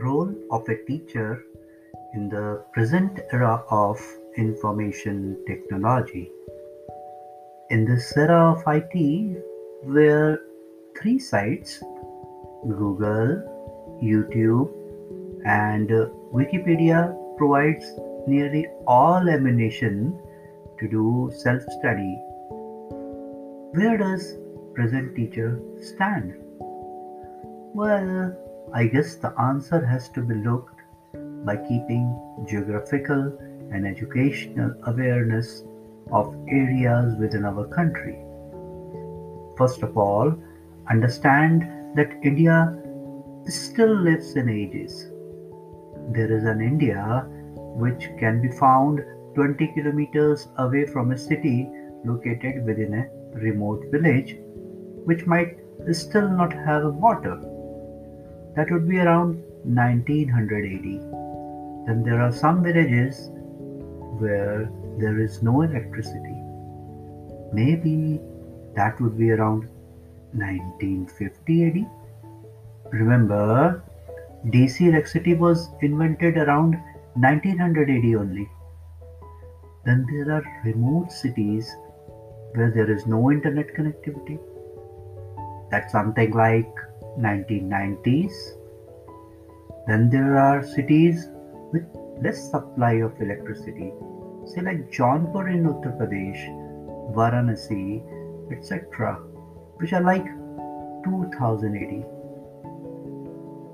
role of a teacher in the present era of information technology. In this era of IT, where three sites Google, YouTube, and Wikipedia provides nearly all ammunition to do self study. Where does present teacher stand? Well, I guess the answer has to be looked by keeping geographical and educational awareness of areas within our country. First of all, understand that India still lives in ages. There is an India which can be found 20 kilometers away from a city located within a remote village, which might still not have water. That would be around 1980. Then there are some villages where there is no electricity. Maybe that would be around 1950 AD. Remember, DC electricity was invented around 1900 AD only. Then there are remote cities where there is no internet connectivity. That's something like 1990s. Then there are cities with less supply of electricity, say like Jaunpur in Uttar Pradesh, Varanasi, etc., which are like 2080.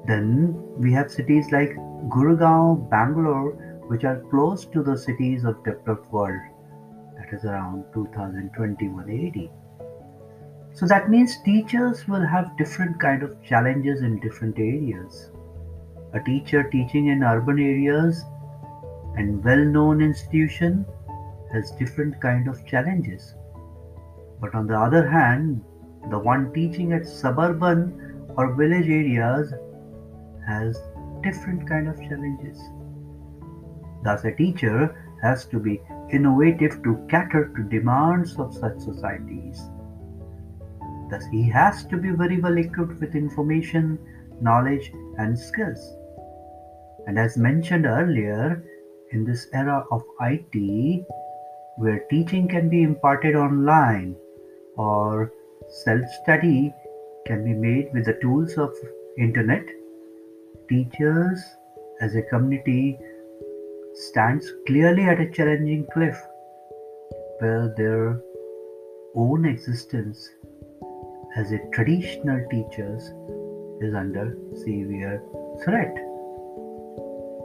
Then we have cities like Gurgaon, Bangalore, which are close to the cities of developed world. That is around 2021 AD. So that means teachers will have different kind of challenges in different areas. A teacher teaching in urban areas and well-known institution has different kind of challenges. But on the other hand, the one teaching at suburban or village areas has different kind of challenges. Thus, a teacher has to be innovative to cater to demands of such societies. Thus, he has to be very well equipped with information, knowledge, and skills. And as mentioned earlier, in this era of IT, where teaching can be imparted online or self-study can be made with the tools of internet, teachers as a community stands clearly at a challenging cliff where their own existence as a traditional teachers is under severe threat.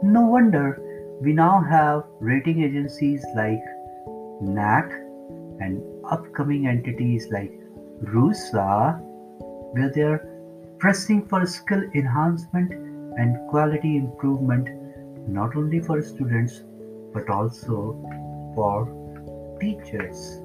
No wonder we now have rating agencies like NAAC and upcoming entities like RUSA where they are pressing for skill enhancement and quality improvement not only for students but also for teachers.